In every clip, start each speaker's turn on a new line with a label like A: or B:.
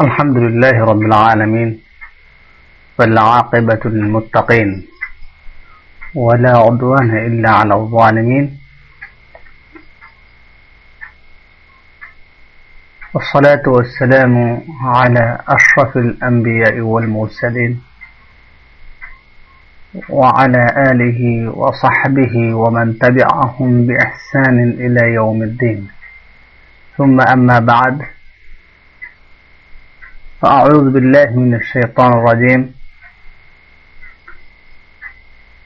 A: الحمد لله رب العالمين والعاقبة للمتقين ولا عدوان إلا على الظالمين. والصلاة والسلام على أشرف الأنبياء والمرسلين وعلى آله وصحبه ومن تبعهم بإحسان إلى يوم الدين. ثم أما بعد فأعوذ بالله من الشيطان الرجيم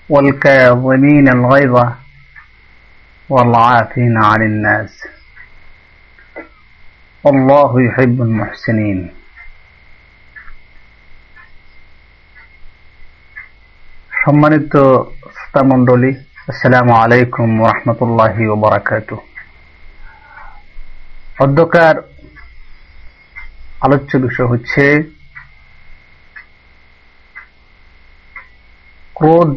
A: والكاظمين الغيظ والعافين عن الناس والله يحب المحسنين সম্মানিত শ্রোতামণ্ডলী আসসালামু আলাইকুম রহমতুল্লাহি ওবরাকাত অধ্যকার আলোচ্য বিষয় হচ্ছে ক্রোধ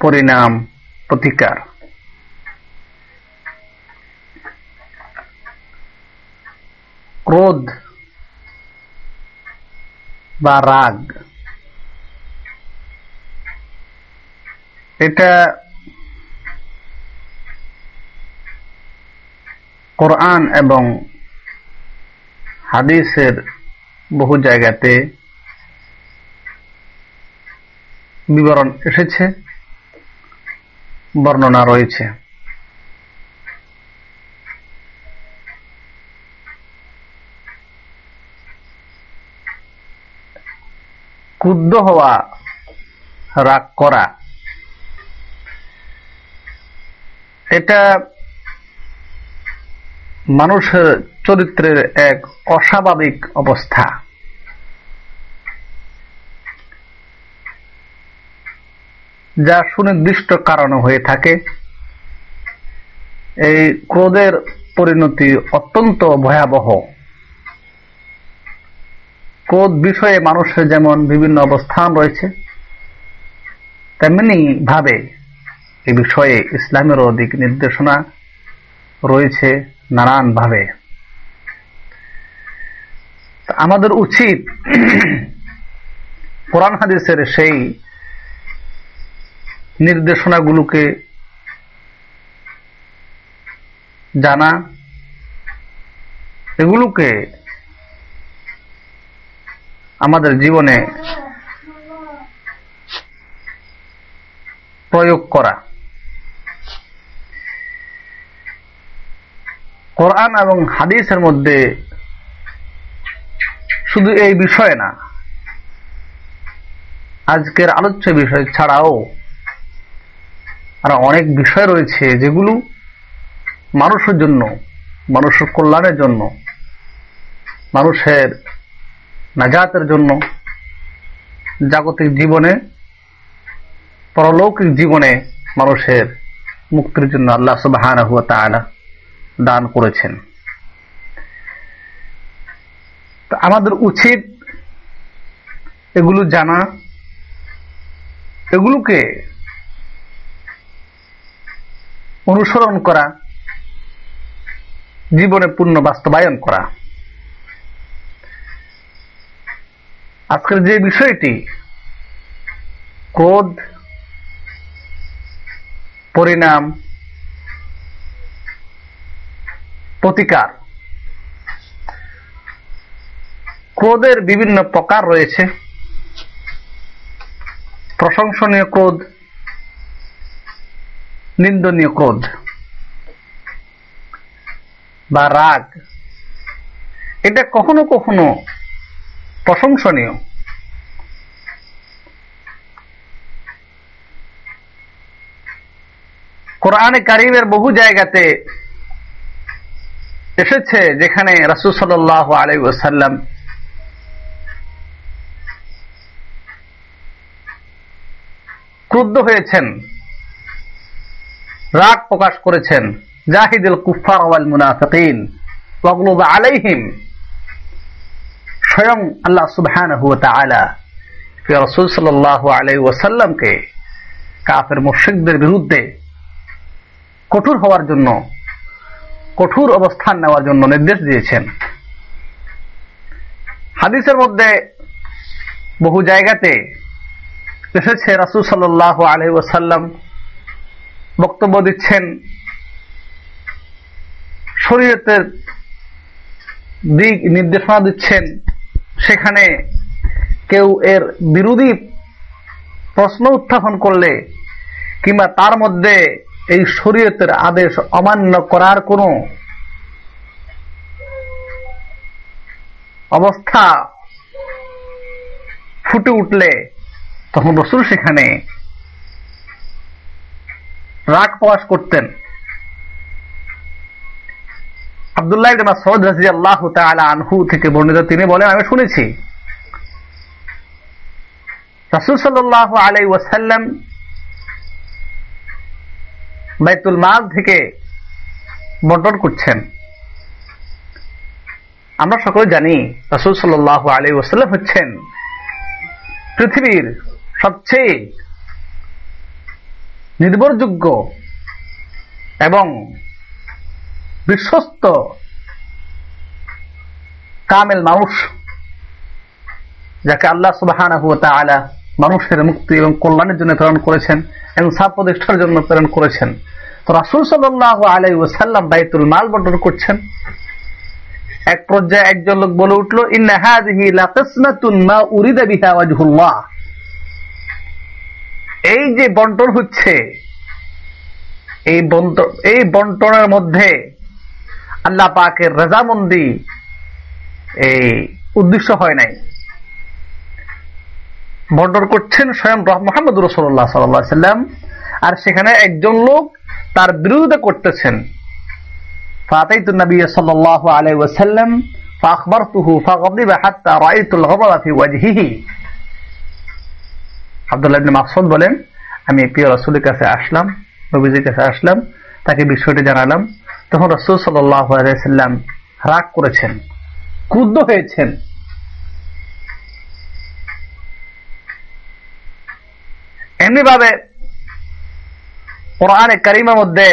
A: পরিণাম প্রতিকার। ক্রোধ বা রাগ এটা কোরআন এবং হাদিসের বহু জায়গাতে বিবরণ এসেছে বর্ণনা রয়েছে। ক্রুদ্ধ হওয়া রাগ করা এটা মানুষের চরিত্রের এক অস্বাভাবিক অবস্থা। যা সুনির্দিষ্ট কারণে হয়ে থাকে। এই ক্রোধের পরিণতি অত্যন্ত ভয়াবহ। ক্রোধ বিষয়ে মানুষের যেমন বিভিন্ন অবস্থান রয়েছে, তেমনি ভাবে এ বিষয়ে ইসলামেরও দিক নির্দেশনা রয়েছে নানান ভাবে আমাদের উচিত কোরআন হাদিসের সেই নির্দেশনাগুলোকে জানা, এগুলোকে আমাদের জীবনে প্রয়োগ করা। কোরআন এবং হাদিসের মধ্যে শুধু এই বিষয় না, আজকের আলোচ্য বিষয় ছাড়াও আর অনেক বিষয় রয়েছে যেগুলো মানুষের জন্য, মানুষের কল্যাণের জন্য, মানুষের নাজাতের জন্য, জাগতিক জীবনে, পরলৌকিক জীবনে মানুষের মুক্তির জন্য আল্লাহ সুবাহ দান করেছেন। আমাদের উচিত এগুলো জানা, এগুলোকে অনুসরণ করা, জীবনে পূর্ণ বাস্তবায়ন করা। আজকের যে বিষয়টি, ক্রোধ, পরিণাম প্রতিকার। ক্রোধের বিভিন্ন প্রকার রয়েছে। প্রশংসনীয় ক্রোধ, নিন্দনীয় ক্রোধ বা রাগ। এটা কখনো কখনো প্রশংসনীয়। কোরআনে কারিমের বহু জায়গাতে এসেছে যেখানে রাসুল সাল্লাহ আলাই ওসাল্লাম ক্রুদ্ধ হয়েছেন, রাগ প্রকাশ করেছেন। জাহিদুল কুফার ওয়াল মুনাফিকিন, ওয়াগলুব আলাইহিম। স্বয়ং আল্লাহ সুবহানাহু ওয়া তাআলা রাসূল সাল্লাল্লাহু আলাইহি ওয়াসাল্লামকে কাফের মুশরিকদের বিরুদ্ধে কঠোর হওয়ার জন্য কঠোর অবস্থান নেওয়ার জন্য নির্দেশ দিয়েছেন। হাদিসের মধ্যে বহু জায়গাতে এসেছে রাসুল সাল্লাহ আলহি ওসাল্লাম বক্তব্য দিচ্ছেন, শরীয়তের দিক নির্দেশনা দিচ্ছেন। সেখানে কেউ এর বিরোধী প্রশ্ন উত্থাপন করলে কিংবা তার মধ্যে এই শরীয়তের আদেশ অমান্য করার কোনো অবস্থা ফুটে উঠলে তখন রসুল সেখানে রাগ প্রকাশ করতেন। আবদুল্লাহ মাসউদ রাদিয়াল্লাহু তাআলা আনহু থেকে বর্ণিত তিনি বলেন, আমি শুনেছি। ওয়াসাল্লাম বাইতুল মাল থেকে বন্টন করছেন। আমরা সকলে জানি রাসূল সাল্লাল্লাহু আলাইহি ওয়াসাল্লাম হচ্ছেন পৃথিবীর সবচেয়ে নির্ভরযোগ্য এবং বিশ্বস্ত কামেল মানুষ, যাকে আল্লাহ সুবাহ মানুষের মুক্তি এবং কল্যাণের জন্য প্রেরণ করেছেন। এবং প্রতিষ্ঠার জন্য প্রেরণ করেছেন। তো রাসুল সাল্লাহ আলাই ওসাল্লাম বাইতুল মাল বন্টন করছেন। এক পর্যায়ে একজন লোক বলে উঠল এই যে বন্টন হচ্ছে, এই বন্টন, এই বন্টনের মধ্যে আল্লাহ পাকের রেজামন্দি এই উদ্দেশ্য হয় নাই। বন্টন করছেন স্বয়ং মোহাম্মদ রসুল্লাহ সাল্লাম আর সেখানে একজন লোক তার বিরোধিতা করতেছেন فأتيت النبي صلى الله عليه وسلم فأخبرته فغضب حتى رأيت الغضب في وجهه আব্দুল্লাহ ইবনে মাসউদ বলেন আমি প্রিয় রাসূলের কাছে আসলাম নবীজির কাছে আসলাম তাকে বিষয়টি জানালাম তখন রাসূল সাল্লাল্লাহু আলাইহি সাল্লাম রাগ করেছেন ক্রুদ্ধ হয়েছেন এমনি ভাবে কোরআনে কারিমার মধ্যে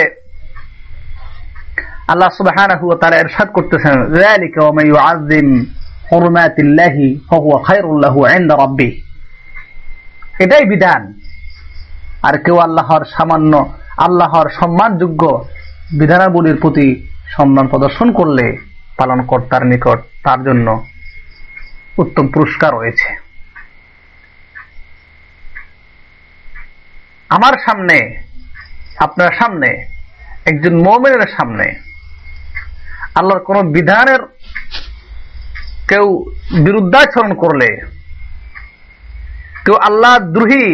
A: আল্লাহ সুবহানাহু ওয়া তাআলা ইরশাদ করতেছেন, যালিকা ওয়া মান ইউআযযিম হুরমাতিল্লাহি ফাহুয়া খায়রুল লাহু ইনদা রাব্বিহ। এটাই বিধান। আর কেউ আল্লাহর সামান্য, আল্লাহর সম্মানযোগ্য বিধানাবলীর প্রতি সম্মান প্রদর্শন করলে পালনকর্তার নিকট তার জন্য উত্তম পুরস্কার রয়েছে। আমার সামনে, আপনার সামনে, একজন মোমেনের সামনে, আল্লাহর কোন বিধানের কেউ বিরুদ্ধাচরণ করলে, কেউ আল্লাহ দ্রোহী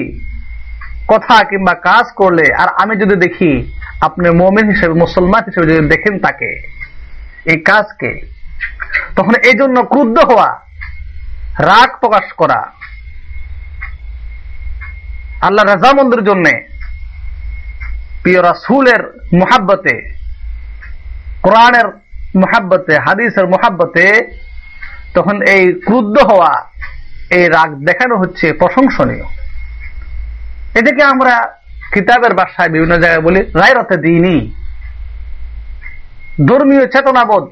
A: কথা কিংবা কাজ করলে, আর আমি যদি দেখি আপনি মোমেন হিসেবে, মুসলমান হিসেবে যদি দেখেন তাকে, এই কাজকে, তখন এই জন্য ক্রুদ্ধ হওয়া, রাগ প্রকাশ করা আল্লাহ রাজামন্দির জন্য প্রিয় রাসুলের মোহাব্বতে, কোরআনের মোহাব্বতে, হাদিসের মোহাব্বতে তখন এই ক্রুদ্ধ হওয়া, এই রাগ দেখানো হচ্ছে প্রশংসনীয়। এটাকে আমরা কিতাবের বাসায় বিভিন্ন জায়গায় বলি রায়রতে দিইনি ধর্মীয় চেতনাবোধ,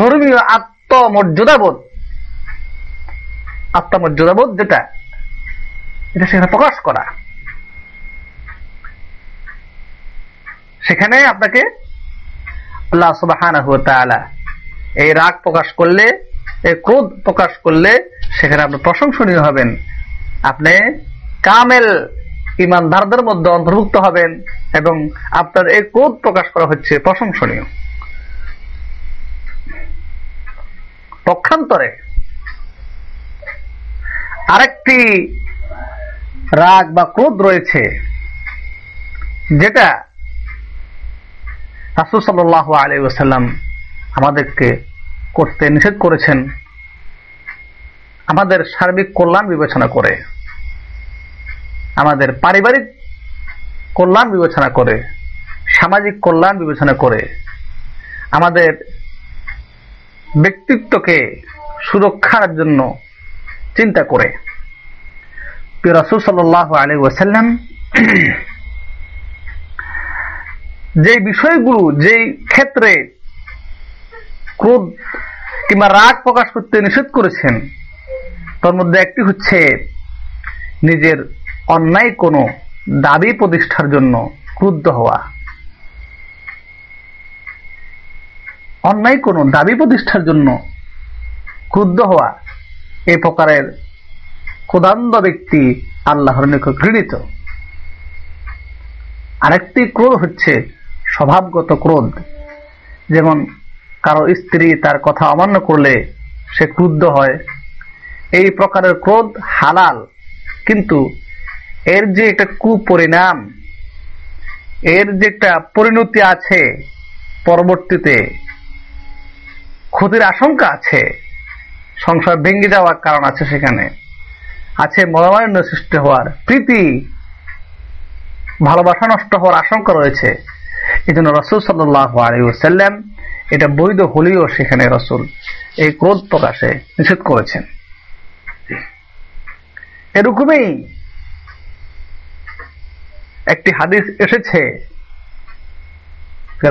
A: ধর্মীয় আত্মমর্যাদাবোধ। আত্মমর্যাদাবোধ যেটা? এটা সেখানে প্রকাশ করা। সেখানে আপনাকে আল্লাহ সুবাহ এই রাগ প্রকাশ করলে, এই ক্রোধ প্রকাশ করলে সেখানে আপনি প্রশংসনীয় হবেন। আপনি কামেল ইমানদারদের মধ্যে অন্তর্ভুক্ত হবেন এবং আপনার এই ক্রোধ প্রকাশ করা হচ্ছে প্রশংসনীয়। পক্ষান্তরে আরেকটি রাগ বা ক্রোধ রয়েছে, যেটা রাসুল সাল্লাহ আলী ওসাল্লাম আমাদেরকে করতে নিষেধ করেছেন, আমাদের সার্বিক কল্যাণ বিবেচনা করে, আমাদের পারিবারিক কল্যাণ বিবেচনা করে, সামাজিক কল্যাণ বিবেচনা করে, আমাদের ব্যক্তিত্বকে সুরক্ষার জন্য চিন্তা করে। রাসুল সাল্লাহ যে বিষয়গুলো, যে ক্ষেত্রে ক্রোধ কিংবা রাগ প্রকাশ করতে নিষেধ করেছেন, তার মধ্যে একটি হচ্ছে নিজের অন্যায় কোনো দাবি প্রতিষ্ঠার জন্য ক্রুদ্ধ হওয়া। অন্যায় কোনো দাবি প্রতিষ্ঠার জন্য ক্রুদ্ধ হওয়া এ প্রকারের ক্ষুদান্ত ব্যক্তি আল্লাহর নিকট ঘৃণিত। আরেকটি ক্রোধ হচ্ছে স্বভাবগত ক্রোধ। যেমন, কারও স্ত্রী তার কথা অমান্য করলে সে ক্রুদ্ধ হয়। এই প্রকারের ক্রোধ হালাল, কিন্তু এর যে একটা কুপরিণাম, এর যে একটা পরিণতি আছে পরবর্তীতে, ক্ষতির আশঙ্কা আছে সংসার ভেঙে যাওয়ার কারণ আছে সেখানে। আছে মনোমালিন্য সৃষ্টি হওয়ার প্রীতি, ভালোবাসা নষ্ট হওয়ার আশঙ্কা রয়েছে। এই জন্য রসুল সাল্লাহ আলিউসাল্লাম এটা বৈধ হলেও সেখানে রসুল এই ক্রোধ প্রকাশে নিষেধ করেছেন। এরকমই একটি হাদিস এসেছে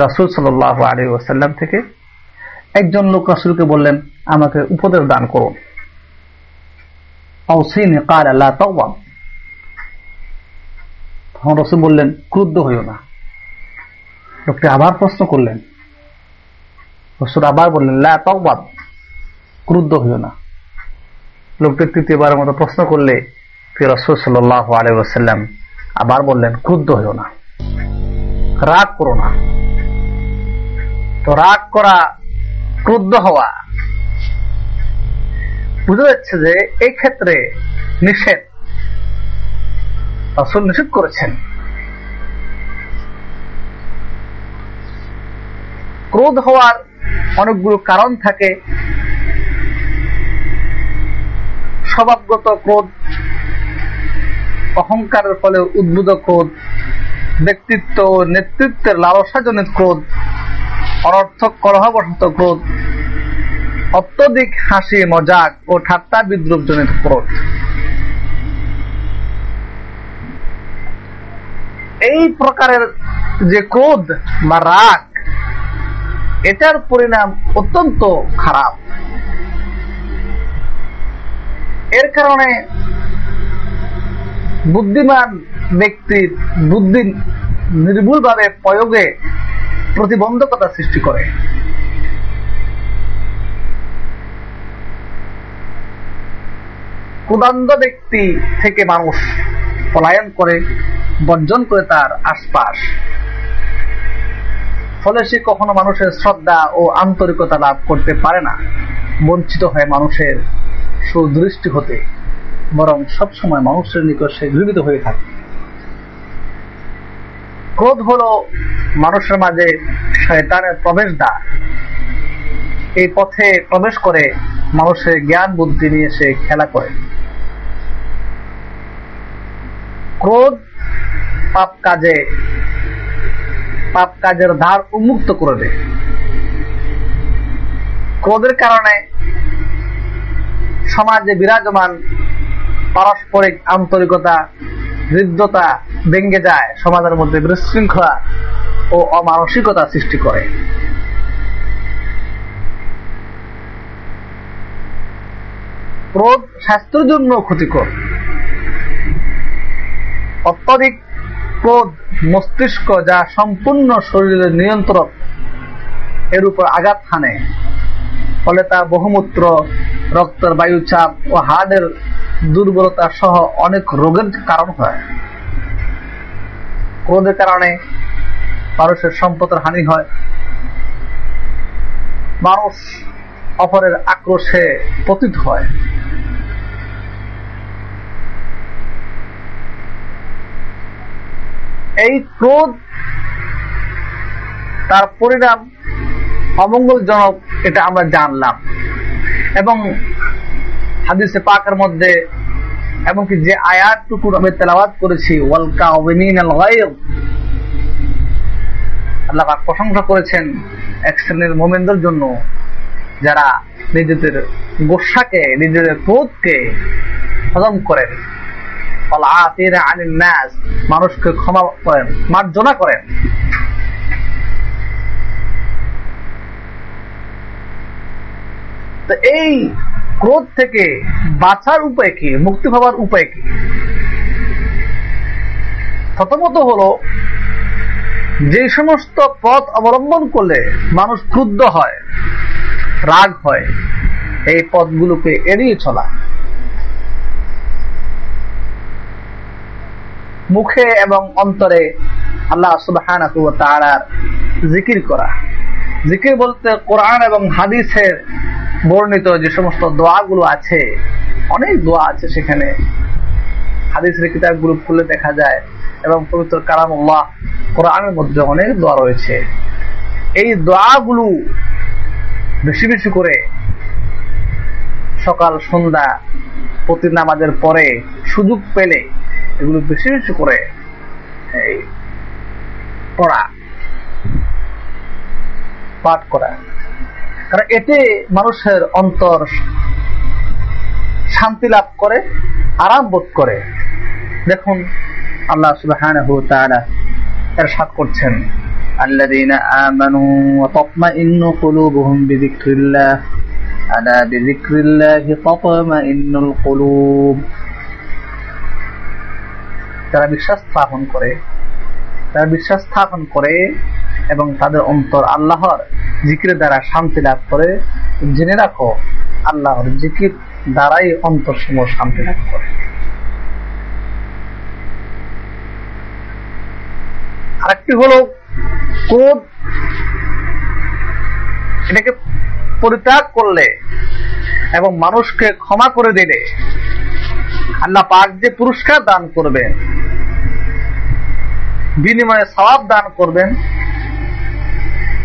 A: রাসুল সাল্লাহ আলী ওসাল্লাম থেকে একজন লোক রাসুলকে বললেন, আমাকে উপদেশ দান করুন। তখন রসুল বললেন, ক্রুদ্ধ হইও না। লোকটি আবার প্রশ্ন করলেন। রসুল আবার বললেন, লা তওবাদ ক্রুদ্ধ হইও না। লোকটি তৃতীয়বারের মতো প্রশ্ন করলে রসুল সাল্লাহ আলী ওসাল্লাম আবার বললেন, ক্রুদ্ধ হইও না। রাগ করো না। তো রাগ করা ক্রুদ্ধ হওয়া বুঝা যাচ্ছে যে এই ক্ষেত্রে নিষেধ রসুল নিষেধ করেছেন ক্রোধ হওয়ার অনেকগুলো কারণ থাকে স্বভাবগত ক্রোধ অহংকারের ফলে উদ্ভূত ক্রোধ ব্যক্তিত্ব নেতৃত্বের লালসাজনিত ক্রোধ অনর্থক কলহবশত ক্রোধ অত্যধিক হাসি, মজাক ও ঠাট্টা বিদ্রুপ জনিত ক্রোধ। এই প্রকারের যে ক্রোধ বা রাগ, এটার পরিণাম অত্যন্ত খারাপ। এর কারণে বুদ্ধিমান ব্যক্তির বুদ্ধি নির্ভুলভাবে প্রয়োগে প্রতিবন্ধকতা সৃষ্টি করে। কুদান্ত ব্যক্তি থেকে মানুষ পলায়ন করে, বর্জন করে তার আশপাশ। ফলে সে কখনো মানুষের শ্রদ্ধা ও আন্তরিকতা লাভ করতে পারে না। বঞ্চিত হয় মানুষের সুদৃষ্টি হতে, বরং সবসময় মানুষের নিকট সে ঘৃণিত হয়ে থাকে। ক্রোধ হল মানুষের মাঝে শয়তানের প্রবেশ দ্বার এই পথে প্রবেশ করে মানুষের জ্ঞান বুদ্ধি নিয়ে সে খেলা করে। ক্রোধ পাপ কাজে, পাপ কাজের ধার উন্মুক্ত করে দেয়। ক্রোধের কারণে সমাজে বিরাজমান পারস্পরিক আন্তরিকতা, হৃদ্যতা ভেঙ্গে যায়, সমাজের মধ্যে বিশৃঙ্খলা ও অমানসিকতা সৃষ্টি করে। ক্রোধ স্বাস্থ্যের জন্য ক্ষতিকর। অত্যাধিক ক্রোধ মস্তিষ্ক যা সম্পূর্ণ শরীরের নিয়ন্ত্রক, এর উপর আঘাত হানে। ফলে তা বহুমূত্র, রক্তের বায়ুচাপ ও হার্টের দুর্বলতা সহ অনেক রোগের কারণ হয়। ক্রোধের কারণে মানুষের সম্পদের হানি হয়। মানুষ অপরের আক্রোশে পতিত হয়। এই ক্রোধ, তার পরিণাম অমঙ্গলজনক, এটা আমরা জানলাম। এবং হাদিসে পাকের মধ্যে, এমনকি যে আয়াতটুকু আমি তেলাওয়াত করেছি ওয়ালকা আল্লাহ প্রশংসা করেছেন এক শ্রেণির মোমেনদের জন্য, যারা নিজেদের গোসাকে, নিজেদের ক্রোধকে হজম করেন। মানুষকে ক্ষমা করেন, মার্জনা করেন। এই ক্রোধ থেকে বাঁচার উপায় কি, মুক্তি হওয়ার উপায় কি? প্রথমত হলো, যে সমস্ত পথ অবলম্বন করলে মানুষ ক্রুদ্ধ হয়, রাগ হয়, এই পথগুলোকে এড়িয়ে চলা। মুখে এবং অন্তরে আল্লাহ সুবাহান জিকির করা। জিকির বলতে কোরআন এবং হাদিসের বর্ণিত যে সমস্ত দোয়াগুলো আছে, অনেক দোয়া আছে সেখানে। হাদিসের কিতাবগুলো খুলে দেখা যায় এবং পবিত্র কালামুল্লাহ কোরআনের মধ্যে অনেক দোয়া রয়েছে। এই দোয়াগুলো বেশি বেশি করে সকাল, সন্ধ্যা প্রতি নামাজের পরে সুযোগ পেলে এগুলো বেশি বেশি করে এই পড়া পাঠ করা কারণ এতে মানুষের অন্তর শান্তি লাভ করে আরাম বোধ করে দেখুন আল্লাহ সুবহানাহু ওয়া তাআলা ইরশাদ করছেন الذين آمنوا وتطمئن قلوبهم بذكر الله ألا بذكر الله تطمئن القلوب যারা বিশ্বাস স্থাপন করে তারা বিশ্বাস স্থাপন করে এবং তাদের অন্তর আল্লাহর জিকির দ্বারা শান্তি লাভ করে, জেনে রাখো, আল্লাহর জিকির দ্বারাই অন্তর সমূহ শান্তি লাভ করে। আরেকটি হলো ক্রোধ এটাকে পরিত্যাগ করলে এবং মানুষকে ক্ষমা করে দিলে আল্লাহ পাক যে পুরস্কার দান করবেন বিনিময়ে সবাব দান করবেন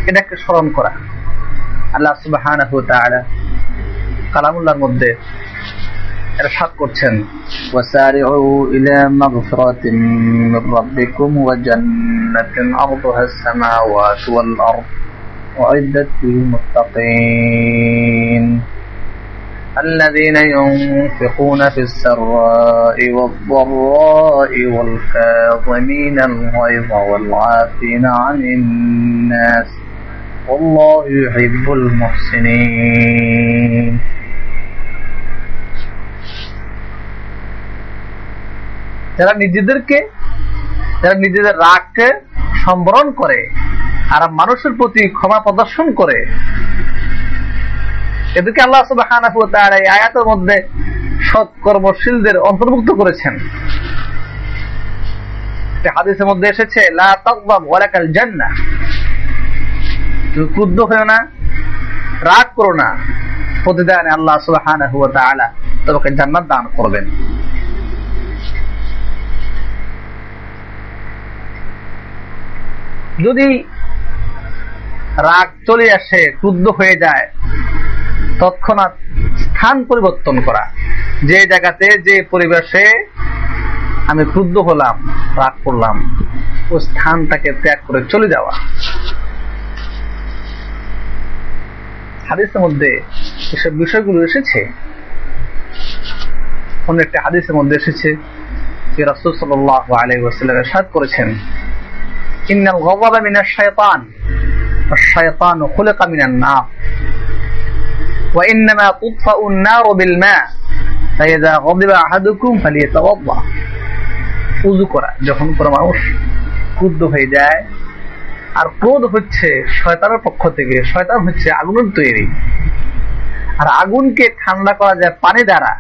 A: এটাকে স্মরণ করা আল্লাহ সুবাহ কালামুল্লাহর মধ্যে ارشاد করছেন وسارعوا الى مغفرة من ربكم وجنة عرضها السماوات والارض اعدت للمتقين الذين ينفقون في السراء والضراء والكاظمين الغيظ والعافين عن الناس والله يحب المحسنين যারা নিজেদেরকে যারা নিজেদের রাগকে সম্বরণ করে আর মানুষের প্রতি ক্ষমা প্রদর্শন করে এদেরকে আল্লাহ তাআলা এই আয়াতের মধ্যে সৎ কর্মশীলদের অন্তর্ভুক্ত করেছেন। হাদিসের মধ্যে এসেছে, লা তাগদাব ওয়ালাকাল জান্নাহ। তুমি ক্রুদ্ধ না, রাগ করো না। প্রতিদানে আল্লাহ সুবহানাহু ওয়া তাআলা তোমাকে জান্নাত দান করবেন। যদি রাগ চলে আসে, ক্রুদ্ধ হয়ে যায় তৎক্ষণাৎ স্থান পরিবর্তন করা। যে জায়গাতে, যে পরিবেশে আমি ক্রুদ্ধ হলাম, রাগ করলাম ও স্থানটাকে ত্যাগ করে চলে যাওয়া। হাদিসের মধ্যে এসব বিষয়গুলো এসেছে। একটা হাদিসের মধ্যে এসেছে যে রাসুল সাল্লাহ আলাইসাল্লাম সাদ করেছেন, ইন্নাল গবাবা মিনার শয়তান শয়তান খুলে কামিনার না وإنما تطفأ النار بالماء فإذا غضب أحدكم فليتوضأ উজু করা যখন কোনো মানুষ ক্রুদ্ধ হয়ে যায় আর ক্রোধ হচ্ছে শয়তানের পক্ষ থেকে শয়তান হচ্ছে আগুনের তৈরি আর আগুনকে ঠান্ডা করা যায় পানি দ্বারা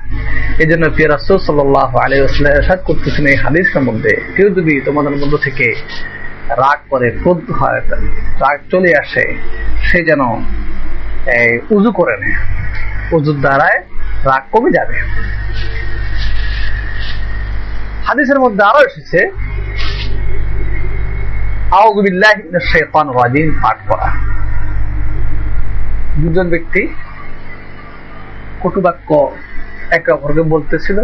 A: এই জন্য প্রিয় রাসুল সাল্লাহ আলিয়াদ করতেছেন এই হাদিসের মধ্যে কেউ যদি তোমাদের মধ্য থেকে রাগ করে ক্রোধ হয় রাগ চলে আসে সে যেন উজু করে নেয় উজুর দ্বারায় রাগ কমে যাবে। হাদিসের মধ্যে আরও এসেছে পাঠ করা দুজন ব্যক্তি কটুবাক্য একে অপরকে বলতেছিল,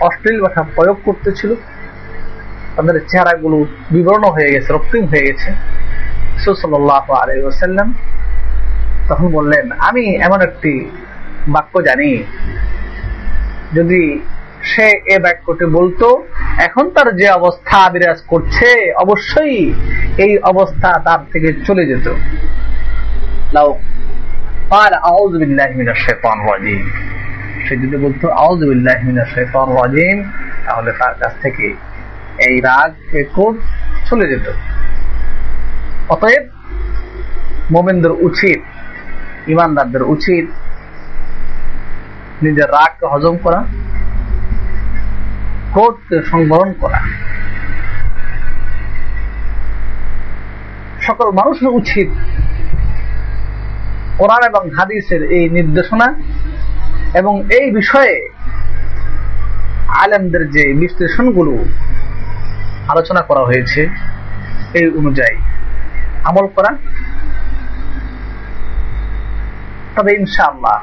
A: অশ্লীল ভাষা প্রয়োগ করতেছিল। তাদের চেহারাগুলো বিবরণ হয়ে গেছে, রক্তিম হয়ে গেছে। সুসল্লাহ আলাইসাল্লাম তখন বললেন, আমি এমন একটি বাক্য জানি, যদি সে এ বাক্যটি বলতো, এখন তার যে অবস্থা বিরাজ করছে, অবশ্যই এই অবস্থা তার থেকে চলে যেত। সে যদি বলতো আউজিম তাহলে তার কাছ থেকে এই রাগ চলে যেত। অতএব মোমেন্দ্র উচিত ইমানদারদের উচিত নিজের রাগকে হজম করা, ক্রোধকে সংবরণ করা। সকল মানুষের উচিত কোরআন এবং হাদিসের এই নির্দেশনা এবং এই বিষয়ে আলেমদের যে বিশ্লেষণগুলো আলোচনা করা হয়েছে, এই অনুযায়ী আমল করা। তবে ইনশাআল্লাহ।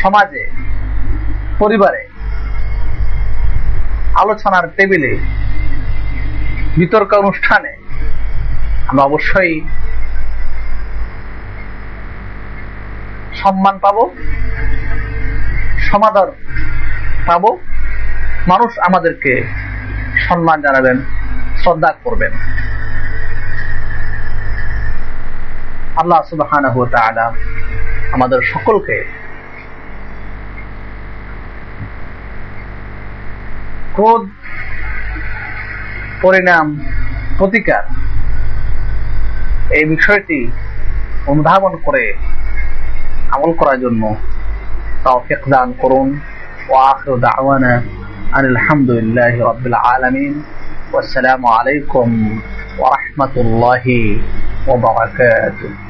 A: সমাজে, পরিবারে, আলোচনার টেবিলে, বিতর্ক অনুষ্ঠানে আমরা অবশ্যই সম্মান পাব, সমাদর পাব, মানুষ আমাদেরকে সম্মান জানাবেন, শ্রদ্ধা করবেন। আল্লাহ সুবাহ আমাদের সকলকে ক্রোধ পরিণাম প্রতিকার এই বিষয়টি অনুধাবন করে আমল করার জন্য তৌফিক দান করুন وآخر دعوانا أن الحمد لله رب العالمين والسلام عليكم ورحمة الله وبركاته